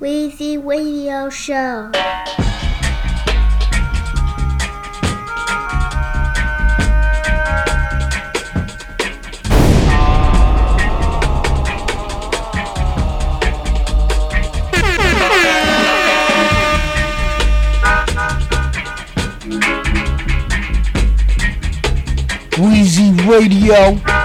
Weezy Radio Show. Weezy Radio.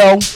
Radio.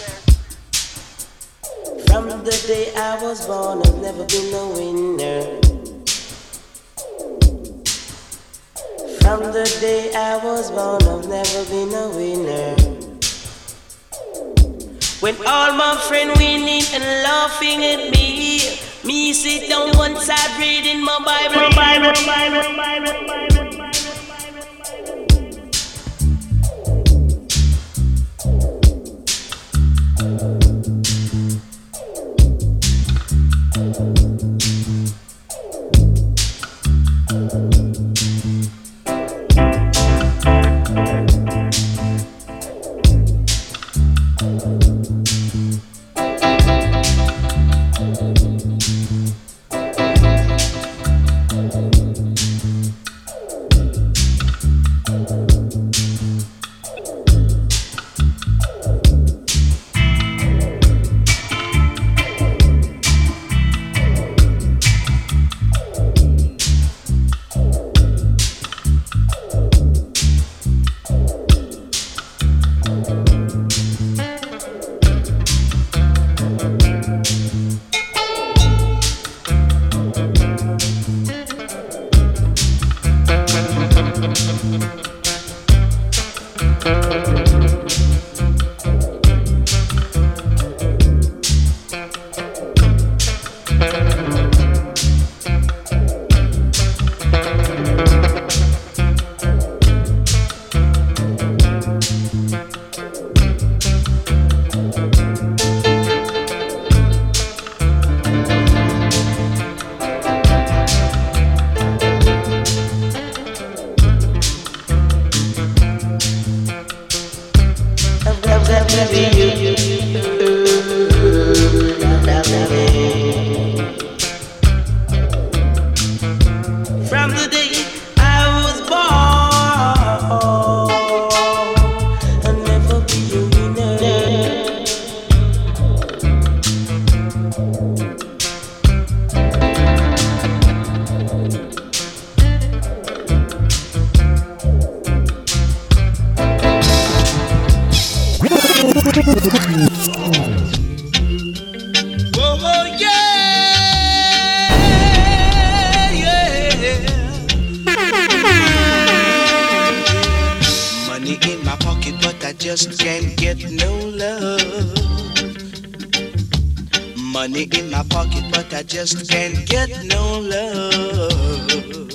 Just can't get no love.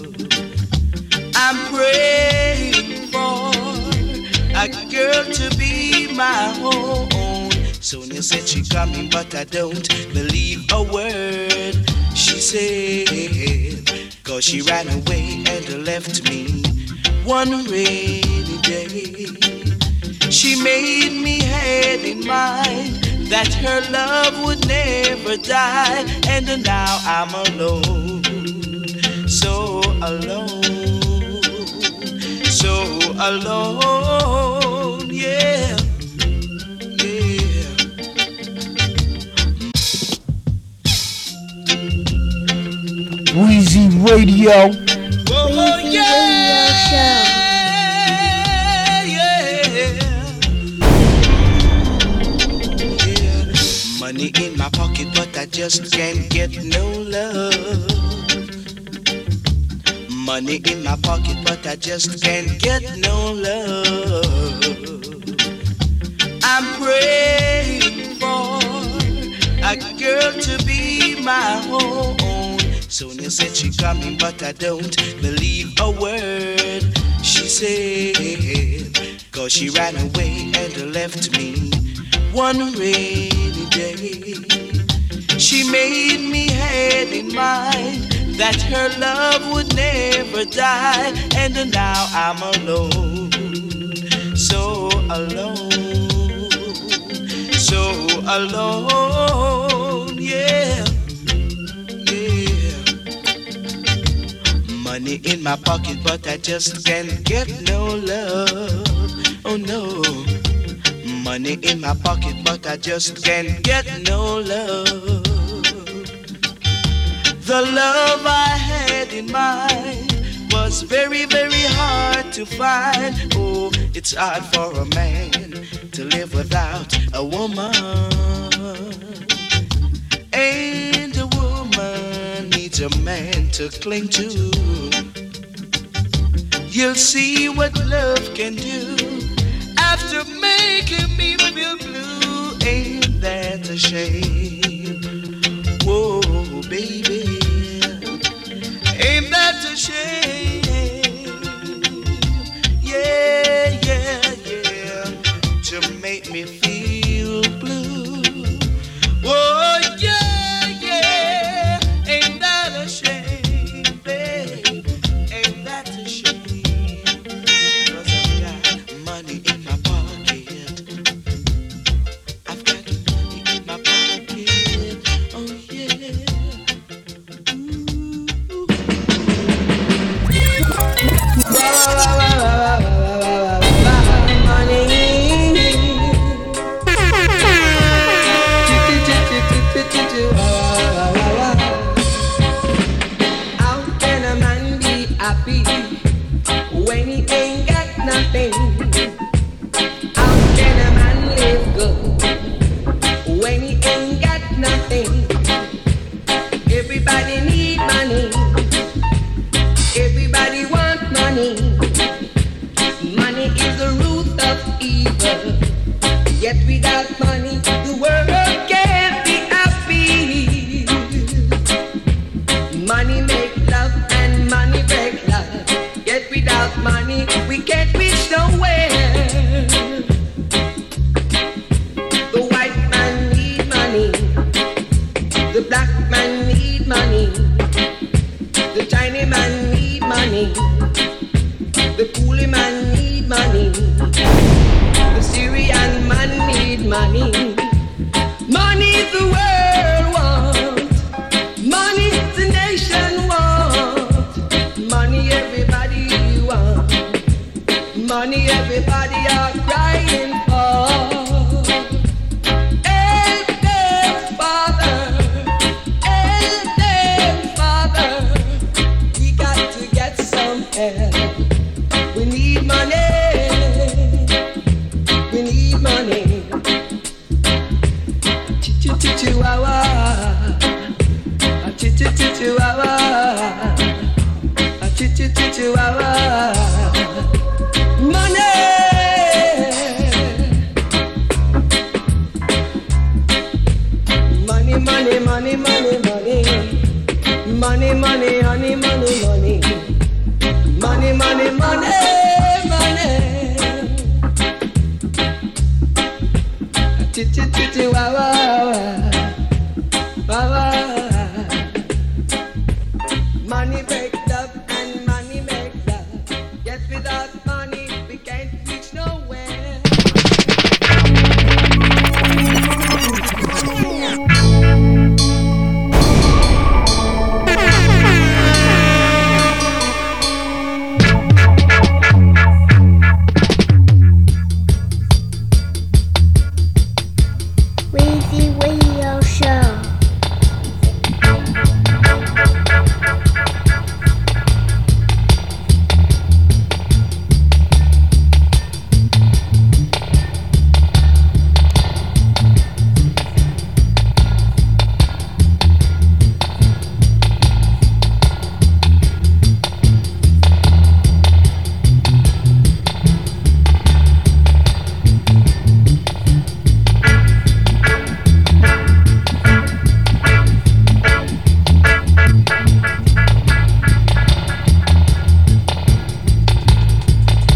I'm praying for a girl to be my own. Sonia said she coming, but I don't believe a word she said. Cause she ran away and left me one rainy day. She made me had in mind that her love would never die, and now I'm alone, so alone, so alone, yeah, yeah. Weezy Radio. Weezy Radio Show. I just can't get no love. Money in my pocket, but I just can't get no love. I'm praying for a girl to be my own. Sonia said she coming, but I don't believe a word she said. Cause she ran away and left me one rainy day. She made me had in mind that her love would never die, and now I'm alone, so alone, so alone, yeah, yeah. Money in my pocket, but I just can't get no love. Oh no. Money in my pocket, but I just can't get no love. The love I had in mind was very, very hard to find. Oh, it's hard for a man to live without a woman. And a woman needs a man to cling to. You'll see what love can do after making me feel blue. Ain't that a shame? Whoa, baby set to shame. Yeah, yeah, yeah, to make me feel blue. Oh, yeah.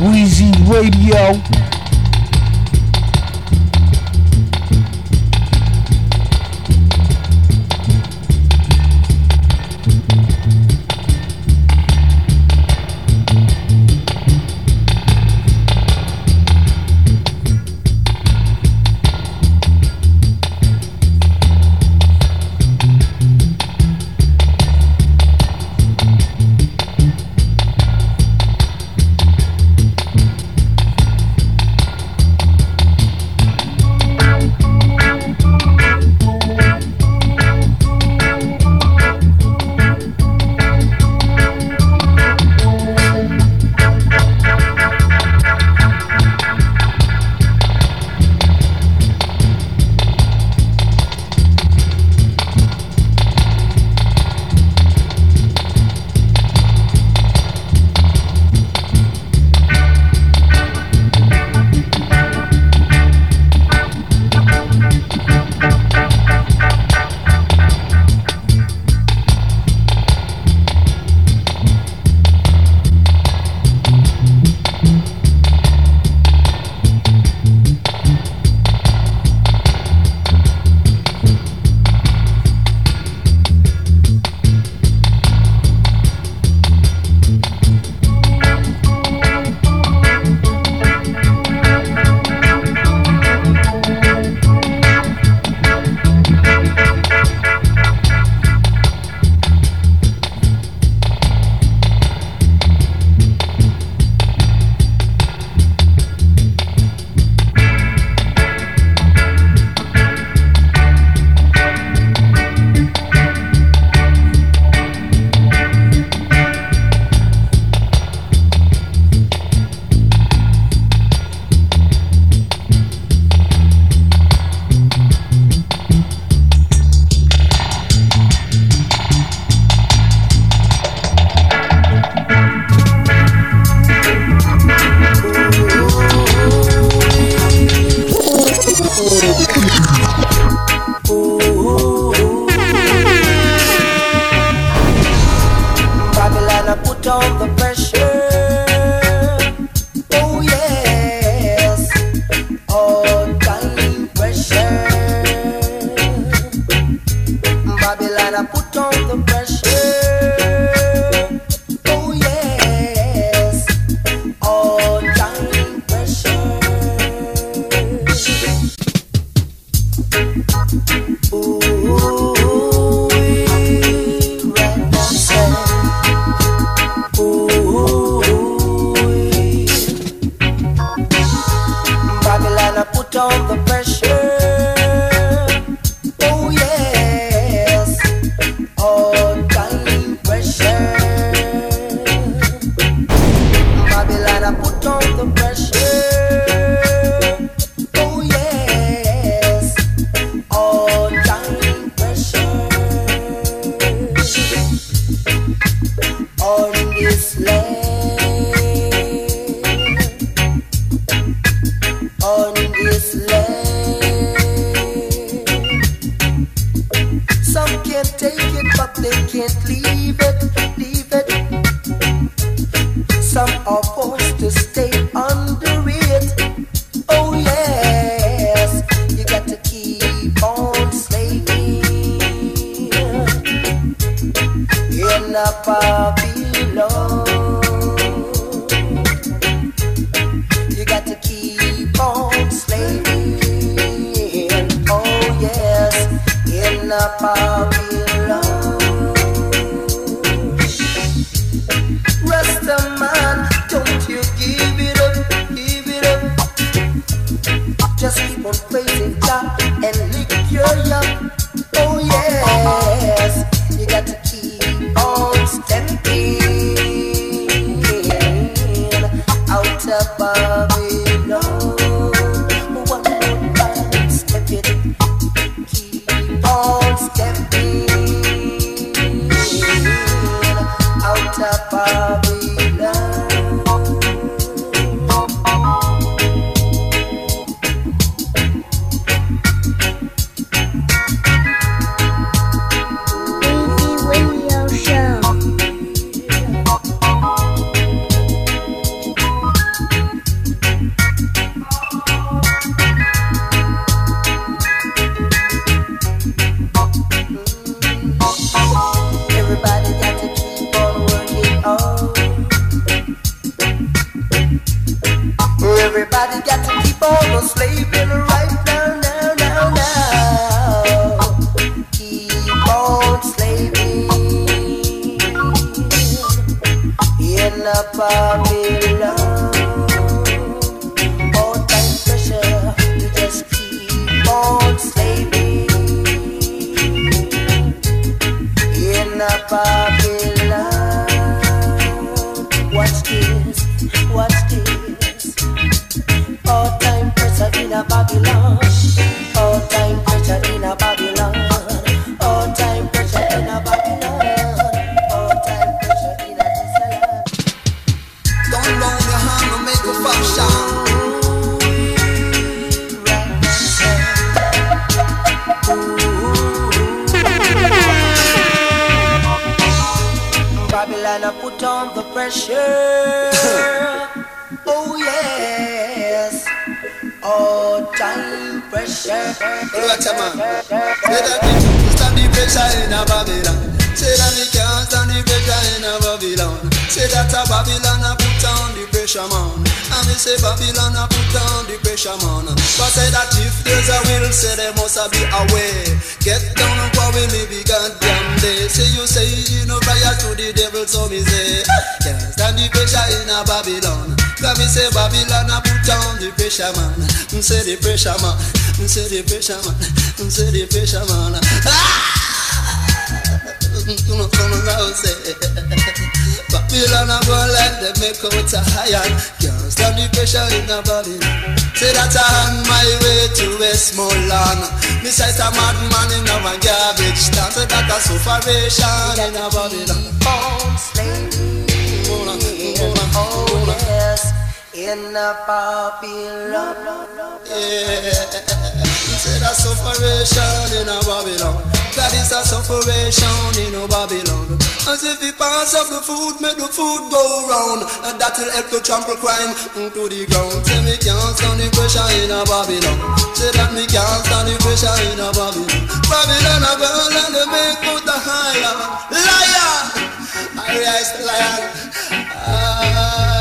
Weezy Radio. say the pressure man, say the pressure man, say the pressure man. Ah! You know, come on now, say. Babylon a go like them make out a iron. Can't stand the pressure in a body. Say that I'm on my way to Westmoreland. Me say it's a madman in a one garbage stand. Say that a sufferation in a Babylon. Slavery. in a popular. Yeah. Say that sufferation in a Babylon. That is a sufferation in a Babylon. As if it pass up the food, make the food go round. And that'll help to trample crime into the ground. Say me can't stand the pressure in a Babylon. Say that me can't stand the pressure in a Babylon. Babylon a girl and the man put the higher. Liar! I rise liar. Ah.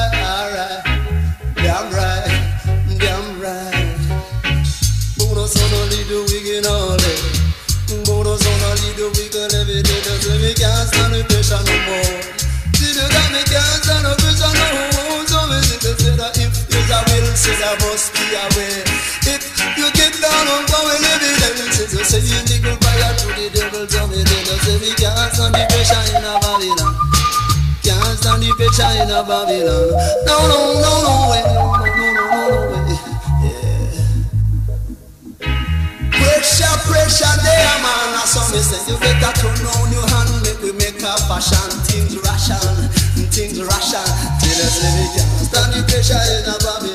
Says I must be aware. If you get down on power, let me let me since you say you nigga fire to the devil, tell me then I say we can't stand the pressure in a Babylon. Can't stand the pressure in a Babylon. No, no, no, no way, no, no, no, no, way. Yeah. Pressure, pressure, there, man. I saw me say you better turn on your hand, make we make a fashion, things ration, things ration. Till us say we can't stand the pressure in a Babylon.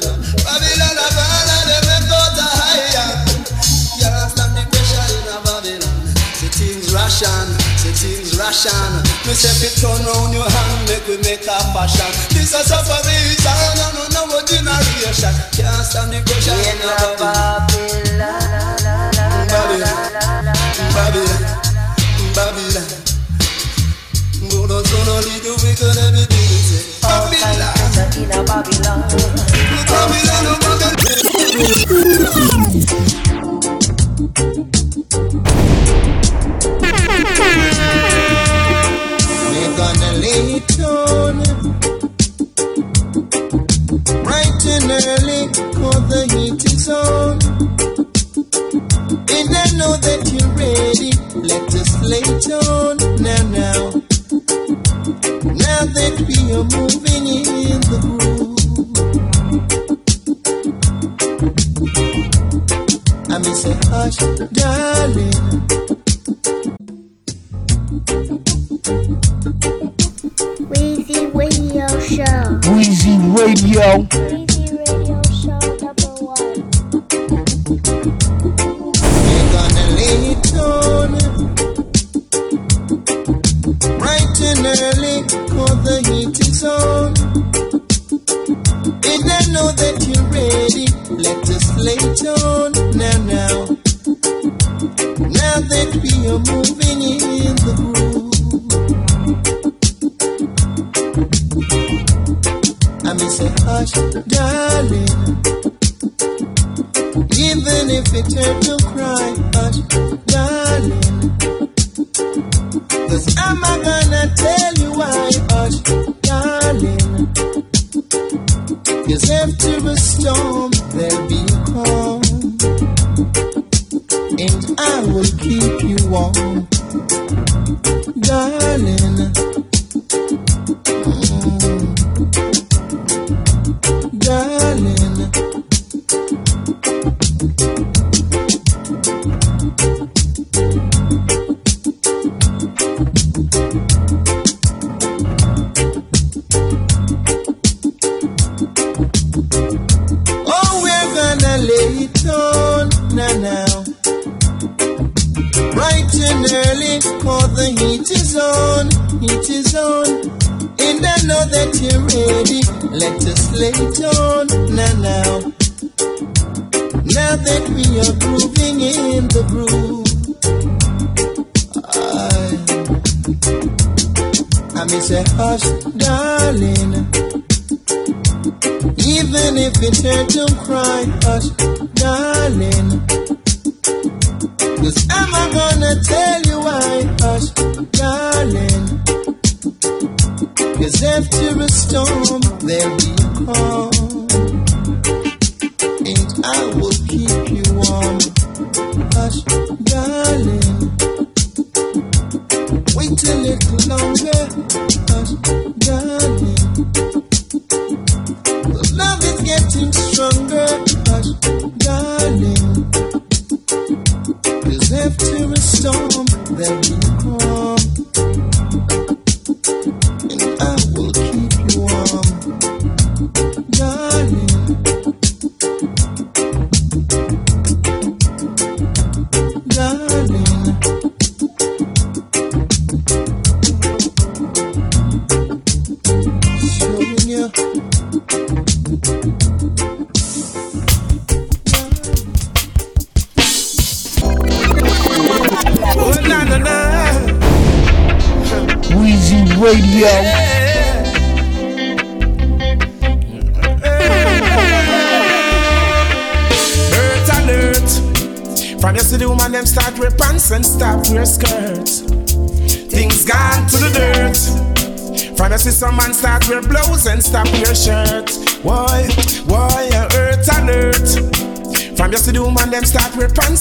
Things ration, say things ration. Me say fi turn round your hand, make we make a fashion. This a separation, no no no no generation. Can't stand the pressure in a Babylon. Babylon, Babylon, Babylon. Gonna gonna lead the wicked everything we say. Babylon, Babylon, Babylon. We're the heat is on. And I know that you're ready. Let us lay it on now, now. Now that we are moving in the groove. I may say, hush, darling. Weezy Radio Show. Weezy Radio. Weezy Radio early, cause the is on. And I know that you're ready. Let us lay it on now, now. Now that we are moving in the groove. I may say, hush, darling. Even if it hurt to cry, hush, darling. Cause I'm not gonna tell you why, storm,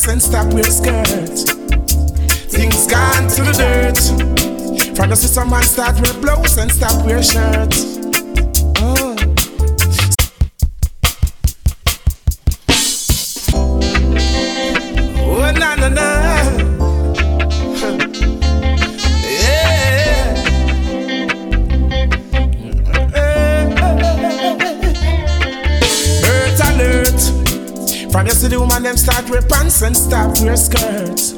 and stop wear skirts. Things gone to the dirt. From see some man start wear blouse and stop wear shirt. Skirts.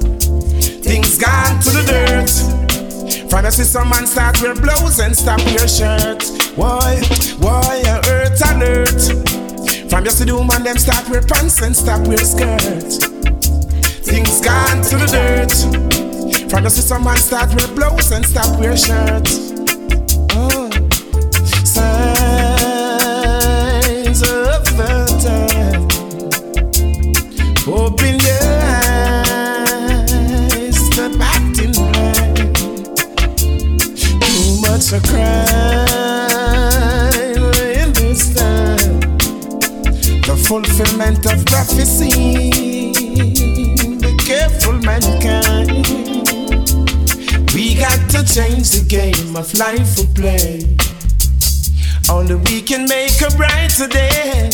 Things gone to the dirt. From you see some man start wear blouse and stop wear shirt. Why, why earth alert? From you see the woman them start wear pants and stop wear skirts. Things gone to the dirt. From you see some man start wear blouse and stop wear shirt. Oh. Signs of the time. Open Much a crime in this time. The fulfillment of prophecy. Be careful, mankind. We got to change the game of life we play. Only we can make a brighter day.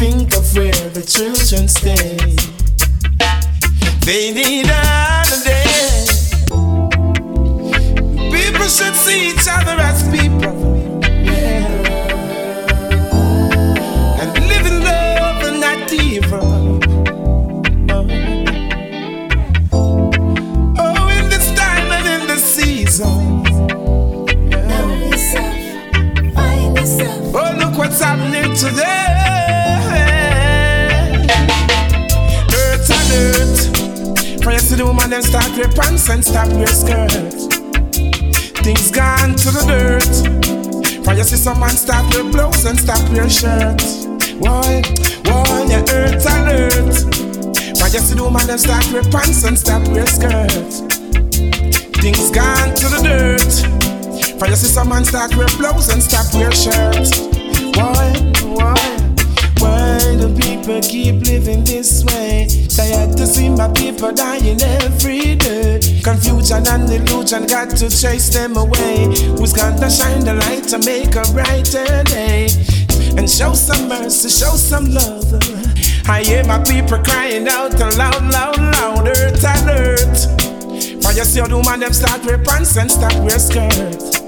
Think of where the children stay. They need holiday. People should see each other as people. Yeah. And live in love and not evil. Oh, oh, in this time and in this season. Oh, look what's happening today. Earth alert. For you see the woman them start wear pants and stop wear skirts. Things gone to the dirt. For you see some man start wear blouse and stop wear shirts. Why, why you earth alert? You see the woman them start wear pants and stop wear skirts. Things gone to the dirt. For you see some man start wear blouse and stop wear shirts. Why, why, why do people keep living this way? Tired to see my people dying every. Confusion and illusion got to chase them away. Who's gonna shine the light to make a brighter day? And show some mercy, show some love. I hear my people crying out loud, loud, loud, earth alert. For you see the woman them start wear pants and stop wear skirts.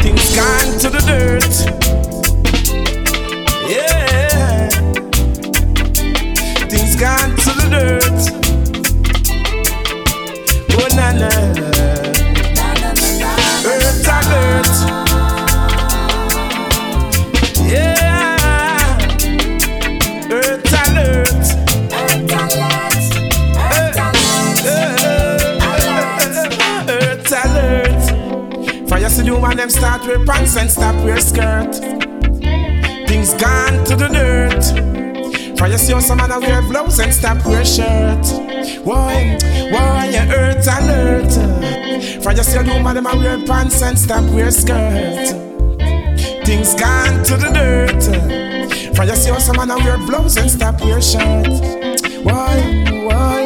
Things gone to the dirt. Yeah. Things gone to the dirt. Oh na na. Earth alert. Yeah. Earth alert. You see the woman them start wear pants and stop wear skirt. Things gone to the dirt. You see how some man wear blouse and stop wear shirt. Why, why you earth alert? For you see how the woman them a wear pants and stop wear skirt. Things gone to the dirt. For you see how some man wear blouse and stop wear shirt. Why, why?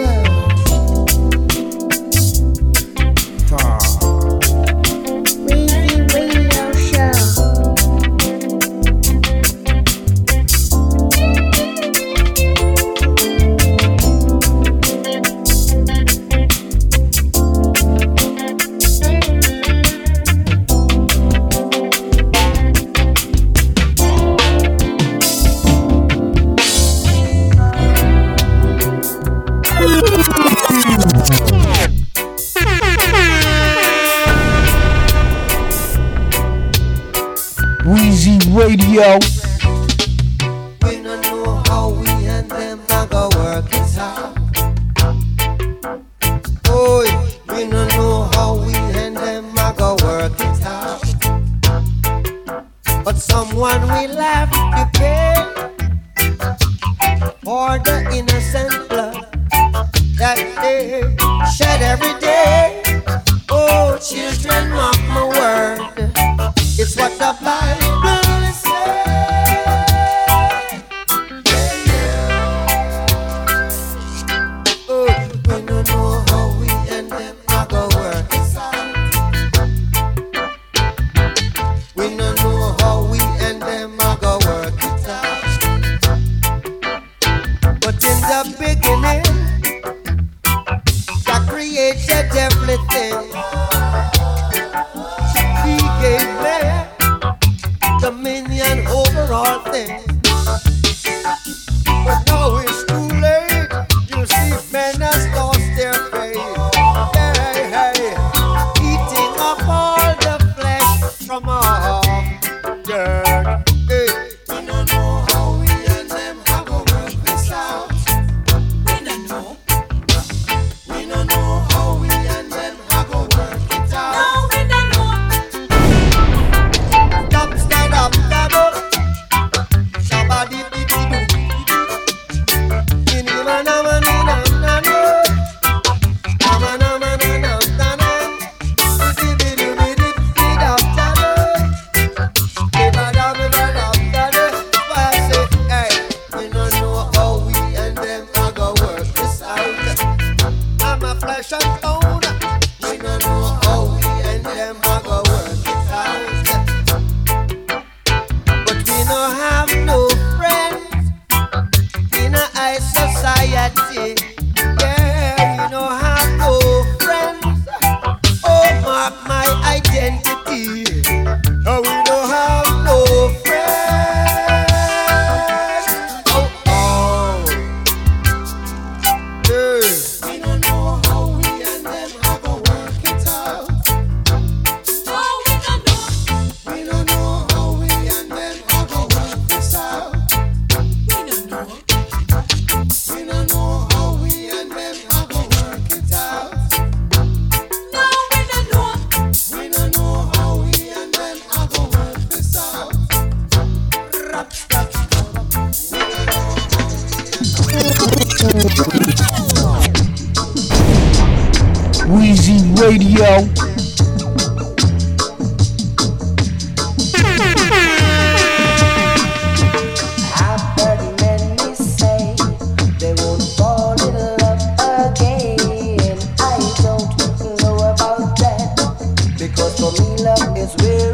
Love is where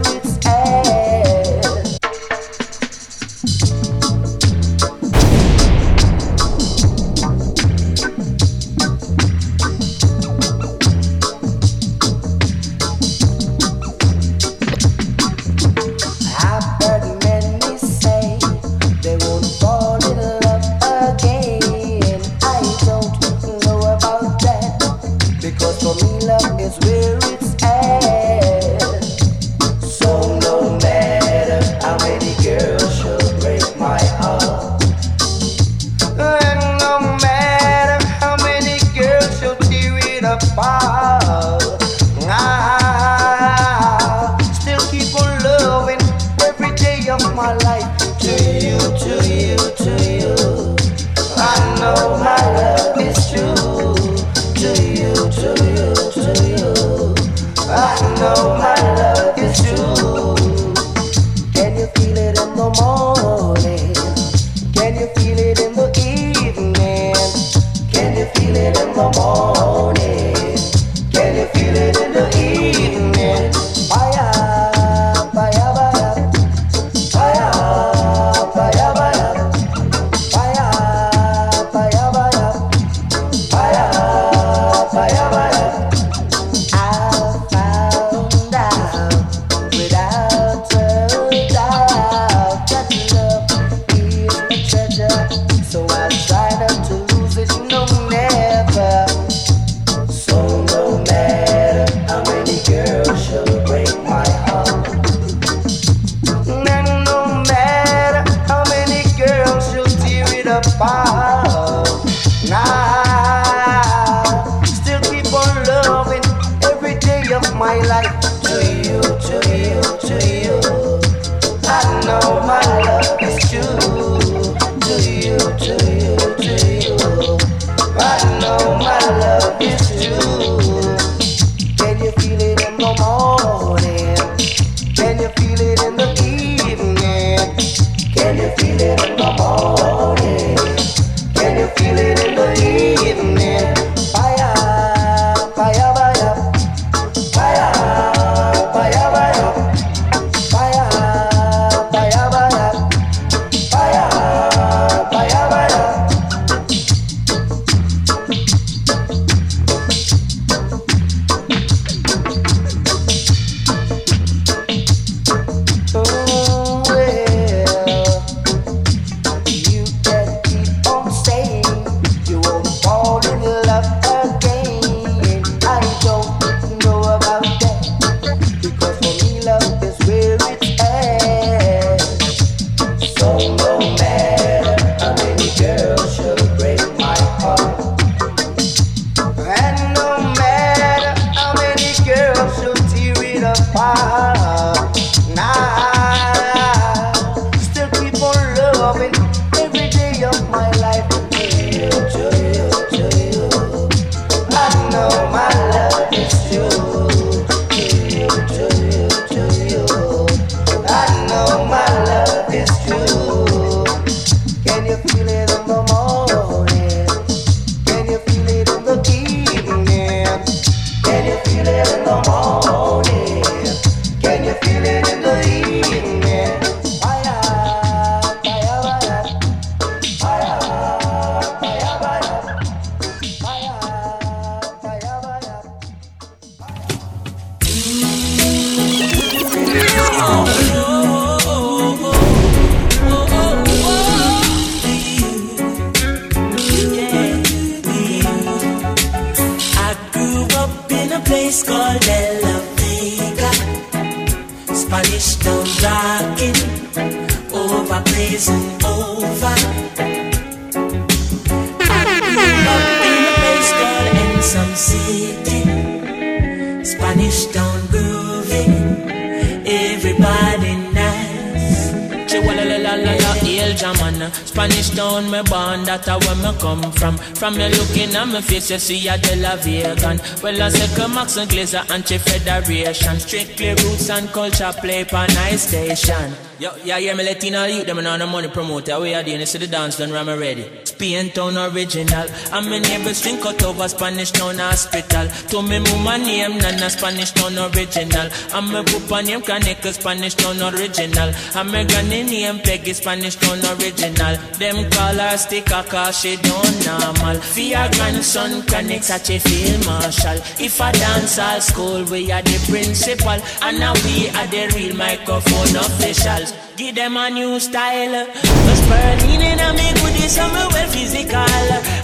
From me looking at my face, you see a De La Vegan. Well, I say Max uh, and Glazer anti-federation. Strictly roots and culture play for nice station. Yo, yeah, yeah, me letting all you them on the money promoter. We are doing this to the dance done, I'm ready. Spain town original. I'm in neighbors drink out over Spanish town hospital. To me mama name Nana Spanish town original. I'm a papa name Kaneka Spanish town original. I'm a granny name Peggy Spanish town original. Them call her sticker uh, cause she don't normal. Your grandson connect such a field marshal. If I dance all school, we are the principal. And now we are the real microphone officials. Give them a new style. Just Berlin in a me goodies, I'm a well physical.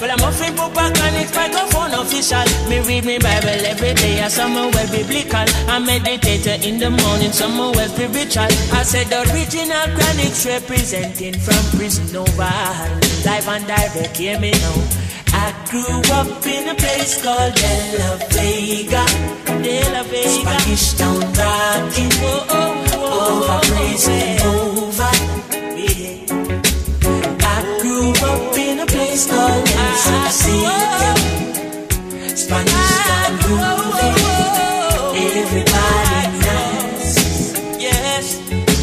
Well, I'm offering Papa Connect microphone official. Me read me Bible every day, I some well biblical. I meditate in the morning, some well spiritual. I said the original Chronics representing from prison over. Live and direct, hear me now. I grew up in a place called De La Vega. De La Vega. Spanish town rocking. Oh, oh, oh, over praising over. I grew up in a place called Kansas Spanish. Everybody. Yes,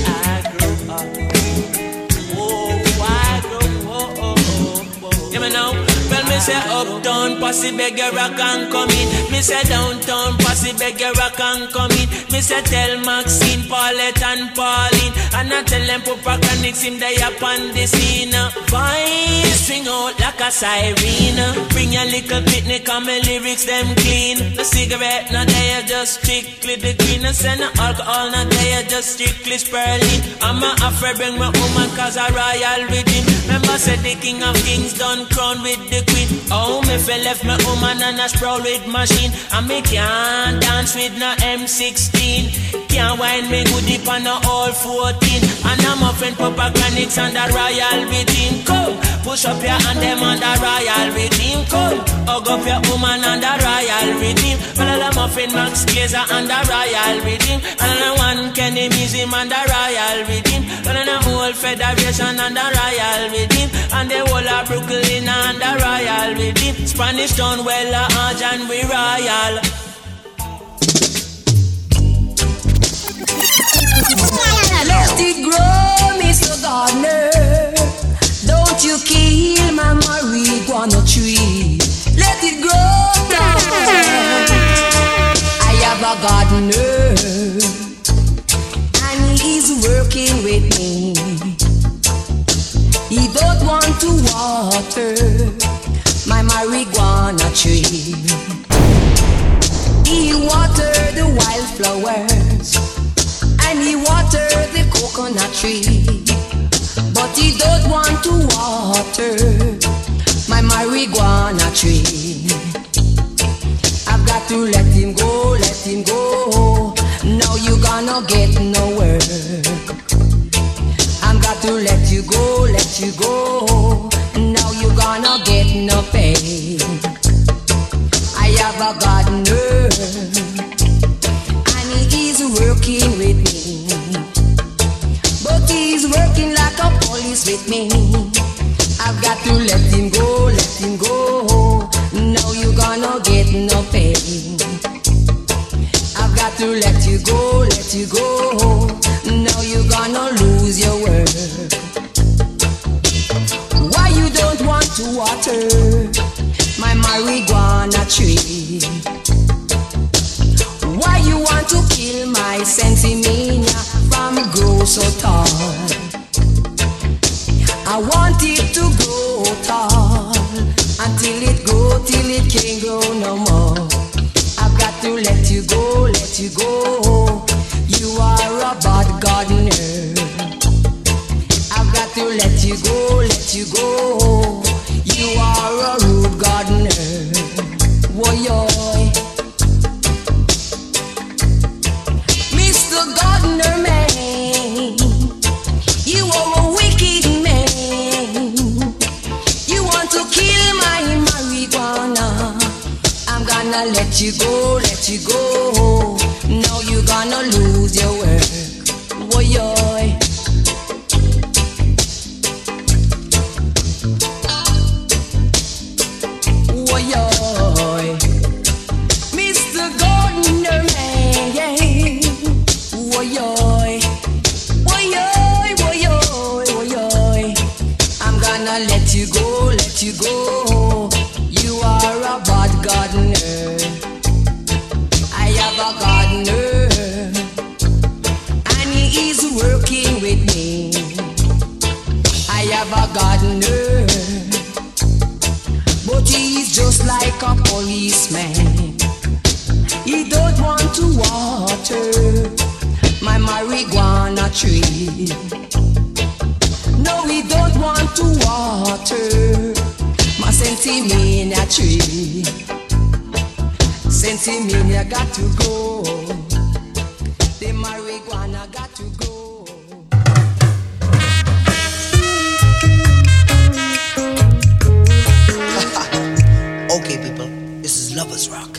I grew up. Oh, I grew up. Oh, oh, oh. Know, well, me say uptown, posse beg your rock and come in. Me say downtown, posse beg your rock and come in. Me say tell Maxine, Paulette and Pauline, and I tell them put Pacanix him they up on the scene. Voice string out like a siren. Bring your little picnic and my lyrics them clean. The cigarette not there, just strictly the green. And send the alcohol not there, just strictly spurling. I'm a afraid bring my woman cause I royal rhythm. Remember said the king of kings done crown with the queen. Oh, me fell left my woman and a sprawl with machine. And me can't dance with no M16. Can't wind me good deep on the all 14. And I'm a friend Papa Granix and the royal rhythm. Push up your hand them on the royal rhythm. Cool. Hug up your woman on the royal rhythm. And I'm a friend Max Glazer and the royal. And I'm one Kenny Museum and the royal. And I'm whole Federation and the royal rhythm. And the whole of Brooklyn and the royal rhythm. Spanish Town, well, uh, and we royal. Let it grow, Mr. Gardener. Don't you kill my marijuana tree. Let it grow. I have a gardener, and he's working with me. He don't want to water my marijuana tree. He water the wildflowers and he water the coconut tree. But he don't want to water my marijuana tree. I've got to let him go, let him go. Now you gonna get nowhere. I've got to let you go, let you go. Now you gonna get no pay. I have a gardener and he is working with me. But he's working like a police with me. I've got to let him go, let him go. Now you're gonna get no pay. I've got to let you go, let you go. Now you're gonna lose your work. Why you don't want to water my marijuana tree? Why you want to kill my sensimania from grow so tall? I want it to grow tall until it grow till it can't grow no more. I've got to let you go, let you go. You are a bad gardener. I've got to let you go, let you go. No, he don't want to water my sentimania tree. Sentimania got to go. The marijuana got to go. Okay, people, this is Lovers Rock.